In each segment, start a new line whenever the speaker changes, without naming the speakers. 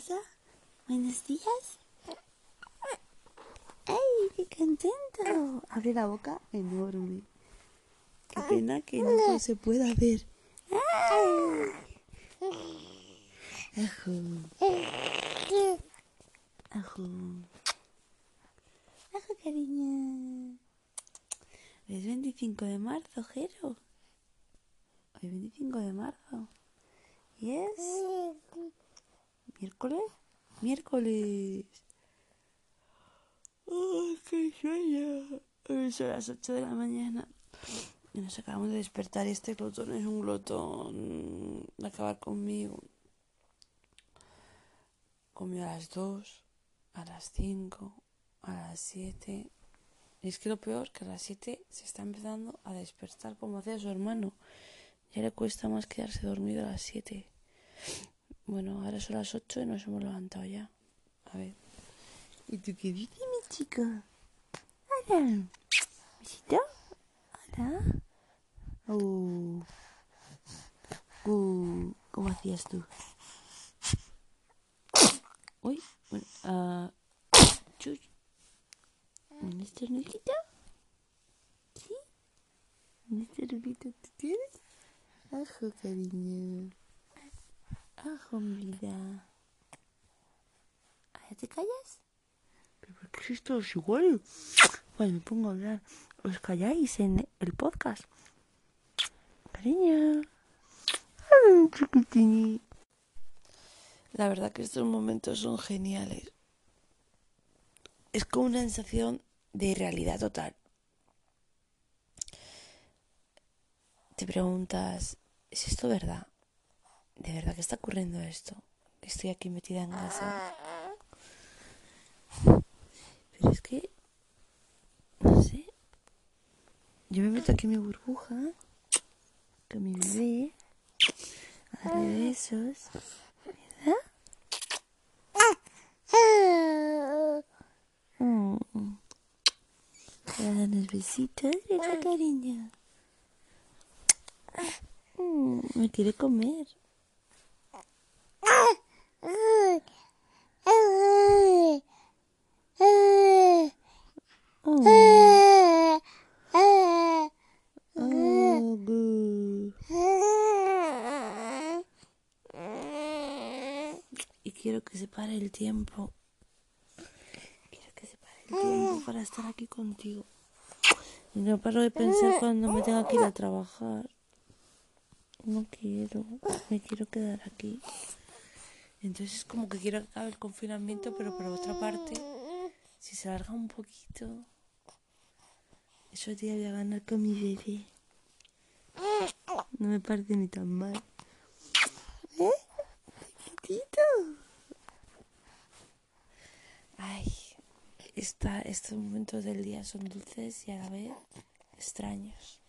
pasa? Buenos días. ¡Ay, qué contento! Abre la boca enorme. Qué pena que no se pueda ver. ¡Ay! Ajo. Ajo. Ajo, cariño. Es 25 de marzo, Jero. Hoy es 25 de marzo. ¿Y es? ¿Miércoles? Miércoles. ¡Ay, qué sueño! Hoy las 8 de la mañana. Y nos acabamos de despertar este glotón es un glotón de acabar conmigo. Comió a las 2, a las 5, a las 7. Y es que lo peor, que a las 7 se está empezando a despertar como hacía su hermano. Ya le cuesta más quedarse dormido a las 7. Bueno, ahora son las 8 y nos hemos levantado ya. A ver. ¿Y tú qué dices, mi chica? Hola. ¿Besito? Hola. Uh. Uh. ¿Cómo hacías tú? Uy. Bueno, ah, chus. ¿Un? ¿Sí? ¿Un esternudito tú tienes? Ajo, cariño. Ajo, mi vida. ¿Ya te callas? ¿Pero por qué sois todos igual? Bueno, me pongo a hablar. ¿Os calláis en el podcast? Cariño. Ay, chiquitini. La verdad que estos momentos son geniales. Es como una sensación de realidad total. Te preguntas, ¿es esto verdad? ¿De verdad que está ocurriendo esto? Estoy aquí metida en casa. Pero es que, no sé. Yo me meto aquí en mi burbuja, con mi bebé, a darle besos, ¿verdad? Mm. Darnos besitos, ¿verdad, cariño? Mm, me quiere comer. Oh. Oh, good. Y quiero que se pare el tiempo. Quiero que se pare el tiempo para estar aquí contigo. Y no paro de pensar cuando me tenga que ir a trabajar. No quiero, me quiero quedar aquí. Entonces es como que quiero acabe el confinamiento, pero por otra parte, si se alarga un poquito, eso día voy a ganar con mi bebé. No me parece ni tan mal. ¿Eh? Chiquitito. Ay, estos momentos del día son dulces y a la vez extraños.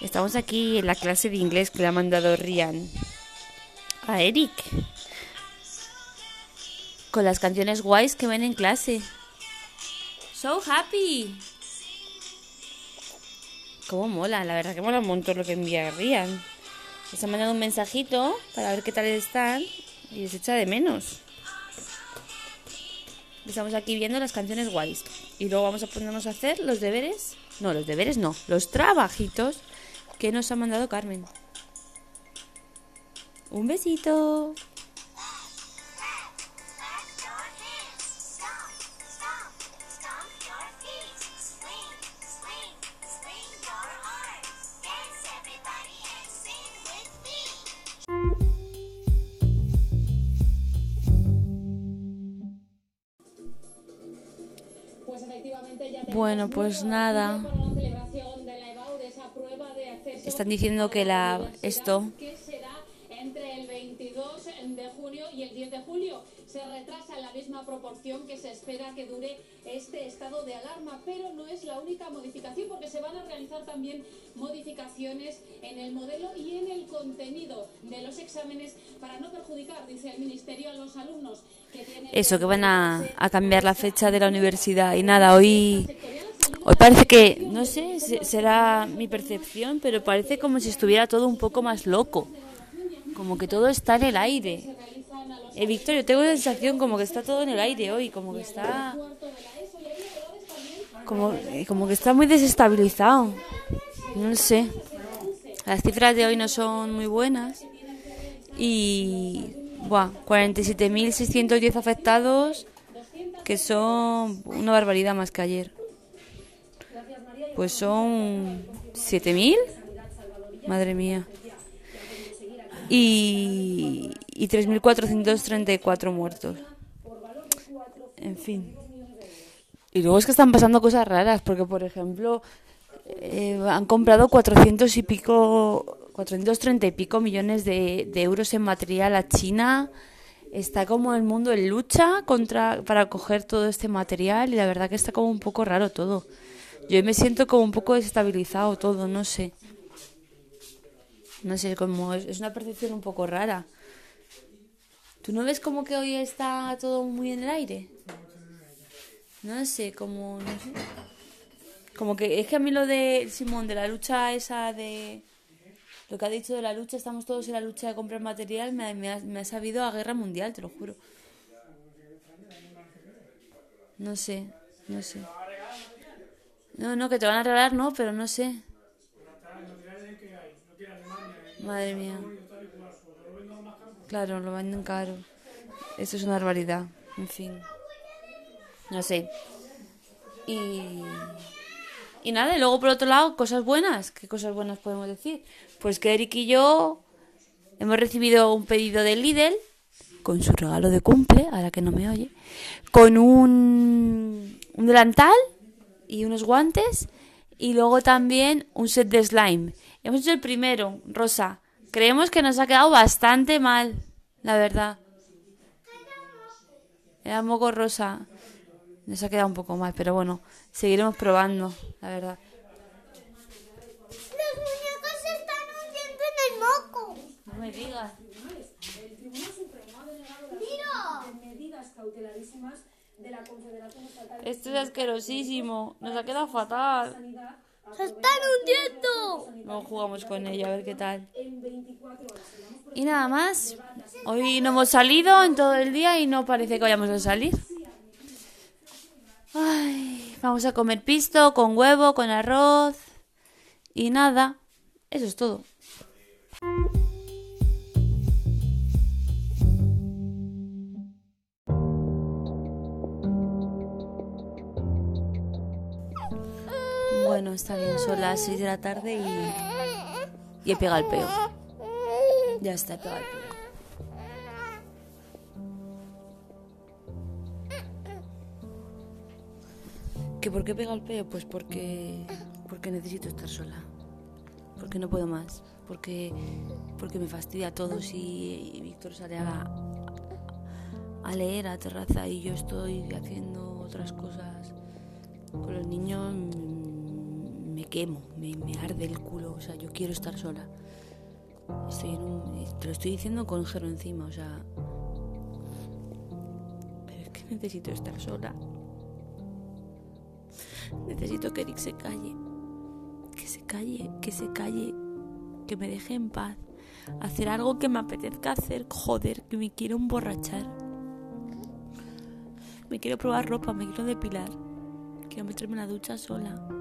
Estamos aquí en la clase de inglés que le ha mandado Rian a Eric. Con las canciones guays que ven en clase. So happy. Cómo mola, la verdad que mola un montón lo que envía Rian. Les ha mandado un mensajito para ver qué tal están y les echa de menos. Estamos aquí viendo las canciones guays. Y luego vamos a ponernos a hacer los deberes. No, los deberes no, los trabajitos que nos ha mandado Carmen. Un besito. Bueno, pues nada. Están diciendo que la esto
que será entre el 22 de junio y el 10 de julio. se retrasa en la misma proporción que se espera que dure este estado de alarma, pero no es la única modificación porque se van a realizar también modificaciones en el modelo y en el contenido de los exámenes para no perjudicar, dice el Ministerio, a los alumnos que tienen...
Eso, que van a, a cambiar la fecha de la universidad. Y nada, hoy... Hoy parece que, no sé, será mi percepción, pero parece como si estuviera todo un poco más loco. Como que todo está en el aire. Eh, Victorio, tengo la sensación como que está todo en el aire hoy, como que está... Como, eh, como que está muy desestabilizado. No sé. Las cifras de hoy no son muy buenas. Y... Buah, 47.610 afectados, que son una barbaridad más que ayer. Pues son 7.000. Madre mía y, y 3.434 muertos. En fin. Y luego es que están pasando cosas raras, porque por ejemplo eh, han comprado 400 y pico, 430 y pico millones de, de, euros en material a China. Está como el mundo en lucha contra para coger todo este material y la verdad que está como un poco raro todo. Yo me siento como un poco desestabilizado todo, no sé. No sé, como es, una percepción un poco rara. ¿Tú no ves como que hoy está todo muy en el aire? No sé, como... No sé. Como que es que a mí lo de Simón, de la lucha esa de... Lo que ha dicho de la lucha, estamos todos en la lucha de comprar material, me, me, ha, me ha sabido a guerra mundial, te lo juro. No sé, no sé. No, no, que te van a regalar, no, pero no sé. Madre mía. Claro, lo venden caro. Esto es una barbaridad. En fin. No sé. Y. Y nada, y luego por otro lado, cosas buenas. ¿Qué cosas buenas podemos decir? Pues que Eric y yo hemos recibido un pedido de Lidl con su regalo de cumple, ahora que no me oye, con un, un delantal y unos guantes y luego también un set de slime. Hemos hecho el primero, Rosa. Creemos que nos ha quedado bastante mal, la verdad. Era moco rosa. Nos ha quedado un poco mal, pero bueno, seguiremos probando, la verdad.
Los muñecos se están hundiendo en el moco.
No me digas. Esto es asquerosísimo. Nos ha quedado fatal.
¡Se están hundiendo!
Luego jugamos con ella a ver qué tal. Y nada más. Hoy no hemos salido en todo el día y no parece que vayamos a salir. Ay, vamos a comer pisto con huevo, con arroz y nada. Eso es todo. Bueno, está bien, son las 6 de la tarde y, y he pegado el peo. Ya está, he pegado el peo. ¿Que por qué pega el peo? Pues porque, porque necesito estar sola. Porque no puedo más. Porque, porque me fastidia a todos y, Víctor sale a, a leer a terraza y yo estoy haciendo otras cosas. Con los niños quemo, me, arde el culo, o sea, yo quiero estar sola. Un, te lo estoy diciendo con gero encima, o sea... Pero es que necesito estar sola. Necesito que Eric se calle. Que se calle, que se calle. Que me deje en paz. Hacer algo que me apetezca hacer. Joder, que me quiero emborrachar. Me quiero probar ropa, me quiero depilar. Quiero meterme en la ducha sola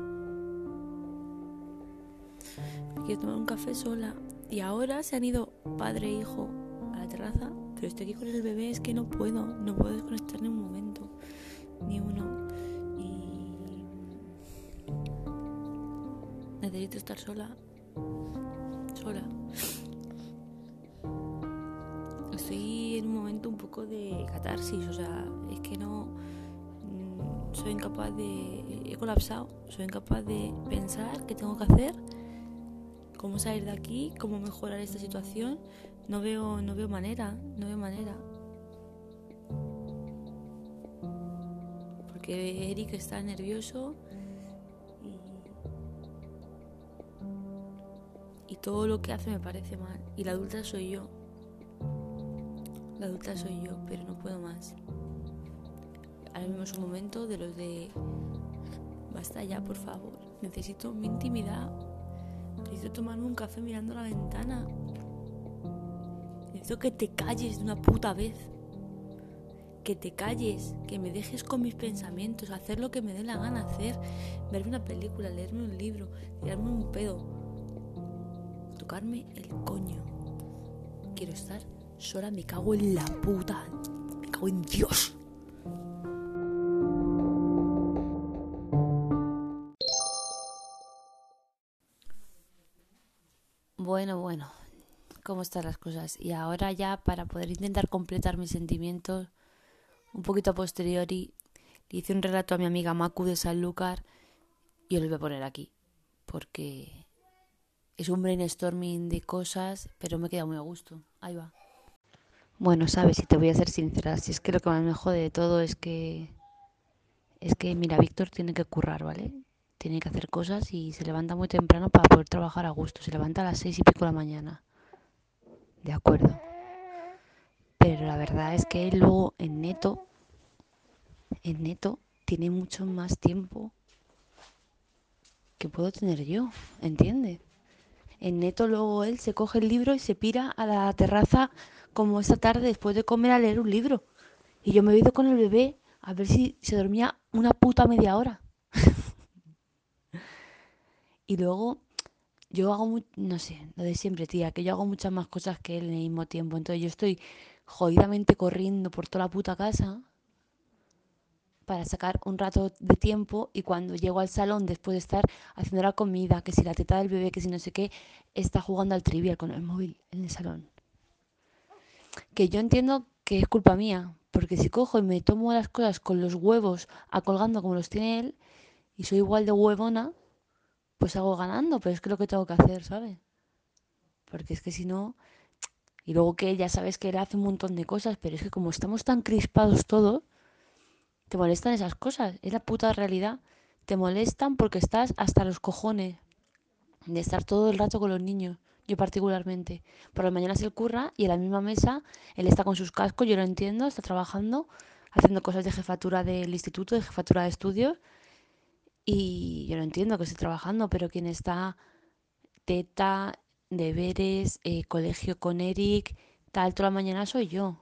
tomar un café sola. Y ahora se han ido padre e hijo a la terraza, pero estoy aquí con el bebé, es que no puedo, no puedo desconectar ni un momento, ni uno. Y necesito estar sola, sola. Estoy en un momento un poco de catarsis, o sea, es que no soy incapaz de... He colapsado, soy incapaz de pensar qué tengo que hacer cómo salir de aquí, cómo mejorar esta situación, no veo, no veo manera, no veo manera. porque Eric está nervioso y, y todo lo que hace me parece mal. Y la adulta soy yo. La adulta soy yo, pero no puedo más. Ahora mismo es un momento de los de... Basta ya, por favor. Necesito mi intimidad. Necesito tomarme un café mirando la ventana. Necesito que te calles de una puta vez. Que te calles, que me dejes con mis pensamientos, hacer lo que me dé la gana hacer, verme una película, leerme un libro, tirarme un pedo, tocarme el coño. Quiero estar sola, me cago en la puta, me cago en Dios. Cómo están las cosas. Y ahora ya para poder intentar completar mis sentimientos, un poquito a posteriori, le hice un relato a mi amiga Macu de Sanlúcar y os lo voy a poner aquí, porque es un brainstorming de cosas, pero me queda muy a gusto. Ahí va. Bueno, sabes, si te voy a ser sincera, si es que lo que más me jode de todo es que es que mira, Víctor tiene que currar, ¿vale? Tiene que hacer cosas y se levanta muy temprano para poder trabajar a gusto. Se levanta a las seis y pico de la mañana. De acuerdo. Pero la verdad es que luego en neto, en neto, tiene mucho más tiempo que puedo tener yo, ¿entiendes? En neto luego él se coge el libro y se pira a la terraza como esta tarde después de comer a leer un libro. Y yo me he ido con el bebé a ver si se dormía una puta media hora. y luego yo hago, no sé, lo de siempre, tía, que yo hago muchas más cosas que él en el mismo tiempo. Entonces yo estoy jodidamente corriendo por toda la puta casa para sacar un rato de tiempo y cuando llego al salón después de estar haciendo la comida, que si la teta del bebé, que si no sé qué, está jugando al trivial con el móvil en el salón. Que yo entiendo que es culpa mía, porque si cojo y me tomo las cosas con los huevos a colgando como los tiene él y soy igual de huevona, pues hago ganando, pero es que lo que tengo que hacer, ¿sabes? Porque es que si no... Y luego que ya sabes que él hace un montón de cosas, pero es que como estamos tan crispados todos, te molestan esas cosas. Es la puta realidad. Te molestan porque estás hasta los cojones de estar todo el rato con los niños. Yo particularmente. Por las mañanas él curra y en la misma mesa él está con sus cascos, yo lo entiendo, está trabajando, haciendo cosas de jefatura del instituto, de jefatura de estudios. Y yo lo entiendo que esté trabajando, pero quien está teta, deberes, eh, colegio con Eric, tal, toda la mañana soy yo.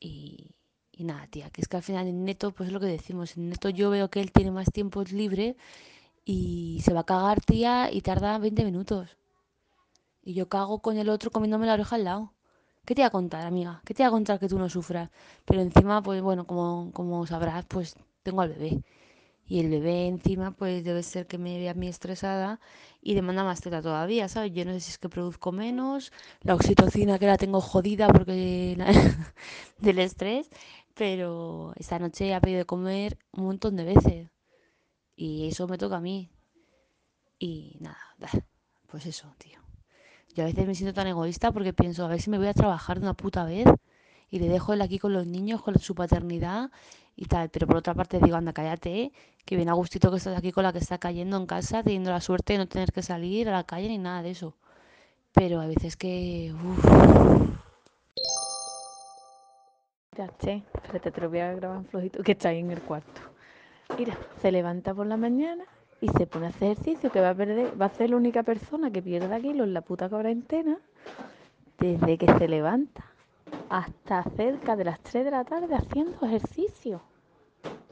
Y, y nada, tía, que es que al final en neto, pues es lo que decimos, en neto yo veo que él tiene más tiempo libre y se va a cagar, tía, y tarda 20 minutos. Y yo cago con el otro comiéndome la oreja al lado. ¿Qué te voy a contar, amiga? ¿Qué te voy a contar que tú no sufras? Pero encima, pues bueno, como, como sabrás, pues tengo al bebé. Y el bebé encima, pues debe ser que me ve a mí estresada y demanda más teta todavía, ¿sabes? Yo no sé si es que produzco menos, la oxitocina que la tengo jodida porque del estrés, pero esta noche ha pedido comer un montón de veces y eso me toca a mí. Y nada, pues eso, tío. Yo a veces me siento tan egoísta porque pienso, a ver si me voy a trabajar de una puta vez y le dejo él aquí con los niños, con su paternidad y tal. Pero por otra parte digo, anda, cállate, que bien a gustito que estás aquí con la que está cayendo en casa, teniendo la suerte de no tener que salir a la calle ni nada de eso. Pero a veces que... uf,
Mira, che, espérate, te lo voy a grabar flojito, que está ahí en el cuarto. Mira, se levanta por la mañana y se pone a hacer ejercicio, que va a perder, va a ser la única persona que pierda kilos en la puta cuarentena desde que se levanta hasta cerca de las 3 de la tarde haciendo ejercicio.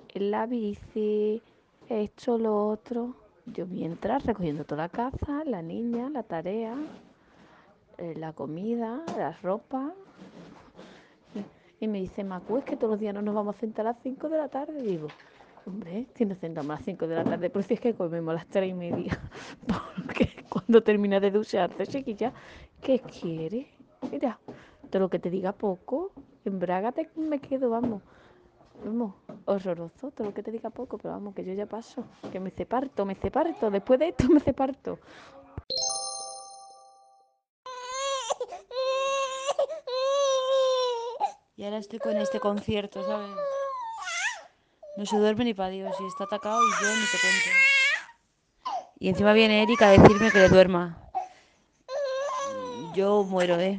En la bici, esto, lo otro. Yo mientras recogiendo toda la casa, la niña, la tarea, eh, la comida, la ropa, y me dice, Macu, es que todos los días no nos vamos a sentar a las 5 de la tarde. Digo, hombre, si nos sentamos a las 5 de la tarde, pero si es que comemos a las 3 y media. Porque cuando termina de ducharse, chiquilla, ¿qué quiere? Mira, todo lo que te diga poco, embrágate que me quedo, vamos. Vamos, horroroso, todo lo que te diga poco, pero vamos, que yo ya paso, que me separto, me separto, después de esto me separto.
Y ahora estoy con este concierto, ¿sabes? No se duerme ni para Dios y está atacado y yo ni te cuento. Y encima viene Erika a decirme que le duerma. Yo muero, ¿eh?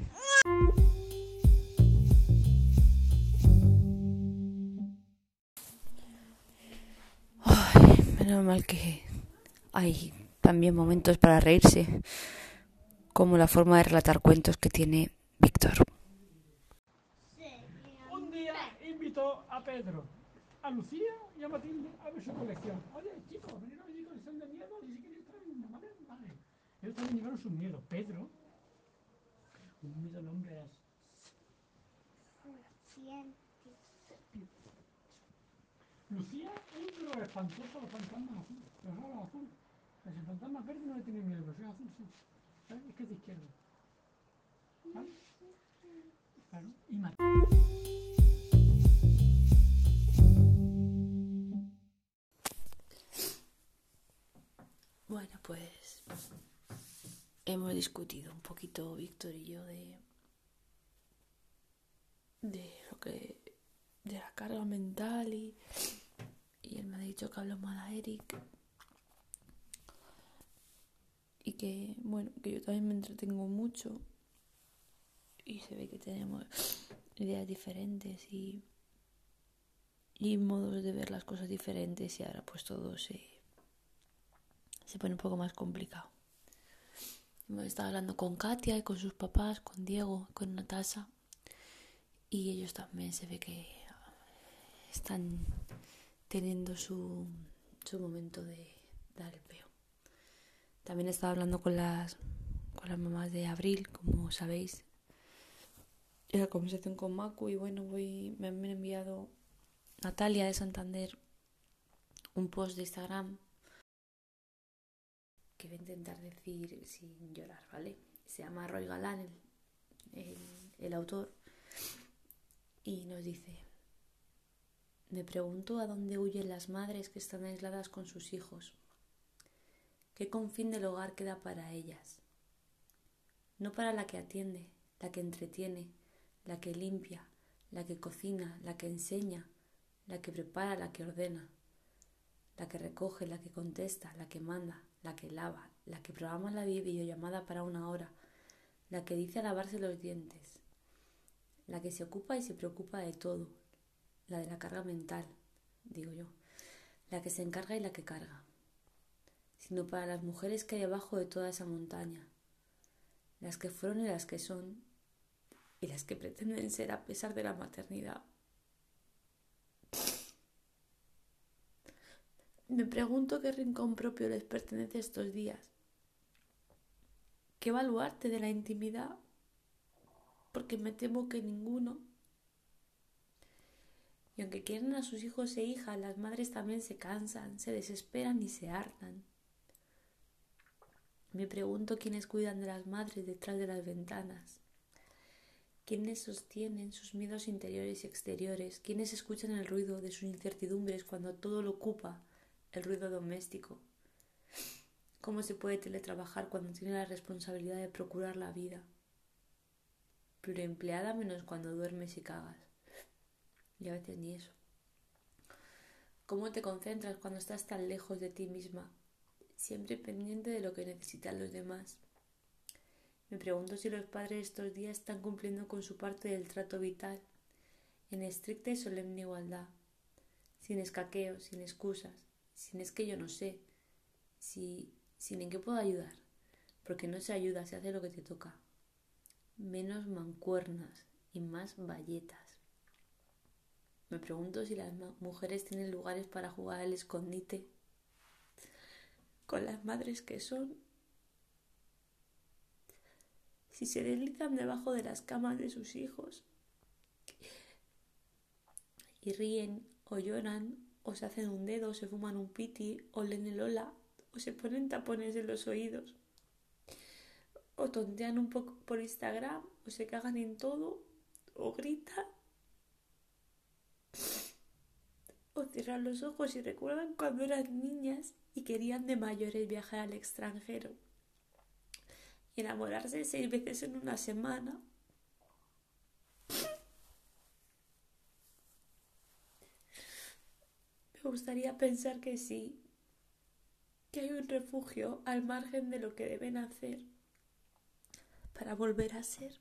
Menos mal que hay también momentos para reírse, como la forma de relatar cuentos que tiene Víctor.
Un día invitó a Pedro, a Lucía y a Matilde a ver su colección. Oye, chicos, venid a ver mi colección de miedos y si queréis traer uno, ¿vale? Vale. Ellos también llevaron sus miedos. Pedro, un miedo nombre era Lucía, un lo espantoso, los fantasmas azules, los azules. Los fantasmas verdes no le tienen miedo, pero si es azul sí. Es que es de izquierda. ¿Vale? Y Matilde.
Bueno, pues hemos discutido un poquito Víctor y yo de de lo que de la carga mental y me ha dicho que hablo mal a Eric y que bueno que yo también me entretengo mucho y se ve que tenemos ideas diferentes y y modos de ver las cosas diferentes y ahora pues todo se se pone un poco más complicado. Hemos estado hablando con Katia y con sus papás, con Diego, con Natasha. Y ellos también se ve que están teniendo su, su momento de dar el peo. También he estado hablando con las, con las mamás de Abril, como sabéis. Y la conversación con Macu y bueno, voy, me han enviado Natalia de Santander un post de Instagram que voy a intentar decir sin llorar, ¿vale? Se llama Roy Galán, el, el, autor, y nos dice, me pregunto a dónde huyen las madres que están aisladas con sus hijos. ¿Qué confín del hogar queda para ellas? No para la que atiende, la que entretiene, la que limpia, la que cocina, la que enseña, la que prepara, la que ordena, la que recoge, la que contesta, la que manda, la que lava, la que programa la videollamada para una hora, la que dice a lavarse los dientes, la que se ocupa y se preocupa de todo, la de la carga mental, digo yo, la que se encarga y la que carga, sino para las mujeres que hay abajo de toda esa montaña, las que fueron y las que son, y las que pretenden ser a pesar de la maternidad. Me pregunto qué rincón propio les pertenece estos días. ¿Qué baluarte de la intimidad? Porque me temo que ninguno. Y aunque quieren a sus hijos e hijas, las madres también se cansan, se desesperan y se hartan. Me pregunto quiénes cuidan de las madres detrás de las ventanas. ¿Quiénes sostienen sus miedos interiores y exteriores? ¿Quiénes escuchan el ruido de sus incertidumbres cuando todo lo ocupa el ruido doméstico. ¿Cómo se puede teletrabajar cuando tiene la responsabilidad de procurar la vida? Pluriempleada menos cuando duermes y cagas. Y a veces ni eso. ¿Cómo te concentras cuando estás tan lejos de ti misma, siempre pendiente de lo que necesitan los demás? Me pregunto si los padres estos días están cumpliendo con su parte del trato vital, en estricta y solemne igualdad, sin escaqueos, sin excusas, sin es que yo no sé, si, sin en qué puedo ayudar, porque no se ayuda, se hace lo que te toca. Menos mancuernas y más valletas. Me pregunto si las mujeres tienen lugares para jugar al escondite con las madres que son. Si se deslizan debajo de las camas de sus hijos y ríen o lloran o se hacen un dedo, o se fuman un piti, o leen el hola, o se ponen tapones en los oídos, o tontean un poco por Instagram, o se cagan en todo, o gritan, o cierran los ojos y recuerdan cuando eran niñas y querían de mayores viajar al extranjero y enamorarse seis veces en una semana. gustaría pensar que sí, que hay un refugio al margen de lo que deben hacer para volver a ser.